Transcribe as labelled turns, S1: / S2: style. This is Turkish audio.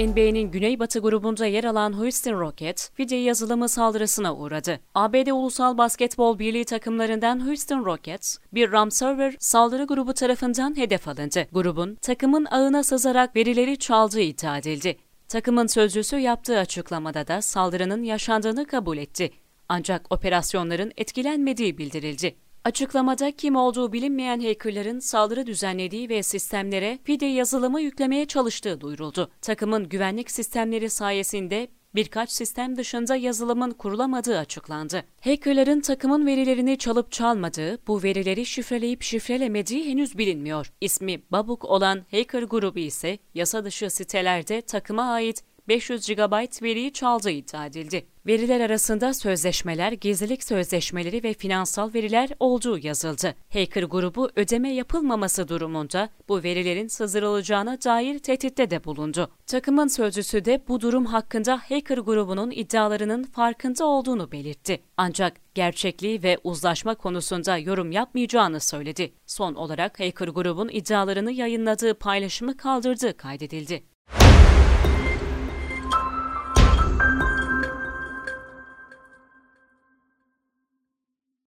S1: NBA'nin Güneybatı grubunda yer alan Houston Rockets, fidye yazılımı saldırısına uğradı. ABD Ulusal Basketbol Birliği takımlarından Houston Rockets, bir RAM server saldırı grubu tarafından hedef alındı. Grubun, takımın ağına sızarak verileri çaldığı iddia edildi. Takımın sözcüsü yaptığı açıklamada da saldırının yaşandığını kabul etti. Ancak operasyonların etkilenmediği bildirildi. Açıklamada kim olduğu bilinmeyen hackerların saldırı düzenlediği ve sistemlere fide yazılımı yüklemeye çalıştığı duyuruldu. Takımın güvenlik sistemleri sayesinde birkaç sistem dışında yazılımın kurulamadığı açıklandı. Hackerların takımın verilerini çalıp çalmadığı, bu verileri şifreleyip şifrelemediği henüz bilinmiyor. İsmi Babuk olan hacker grubu ise yasa dışı sitelerde takıma ait 500 GB veriyi çaldığı iddia edildi. Veriler arasında sözleşmeler, gizlilik sözleşmeleri ve finansal veriler olduğu yazıldı. Hacker grubu ödeme yapılmaması durumunda bu verilerin sızdırılacağına dair tehditte de bulundu. Takımın sözcüsü de bu durum hakkında hacker grubunun iddialarının farkında olduğunu belirtti. Ancak gerçekliği ve uzlaşma konusunda yorum yapmayacağını söyledi. Son olarak hacker grubun iddialarını yayınladığı paylaşımı kaldırdığı kaydedildi.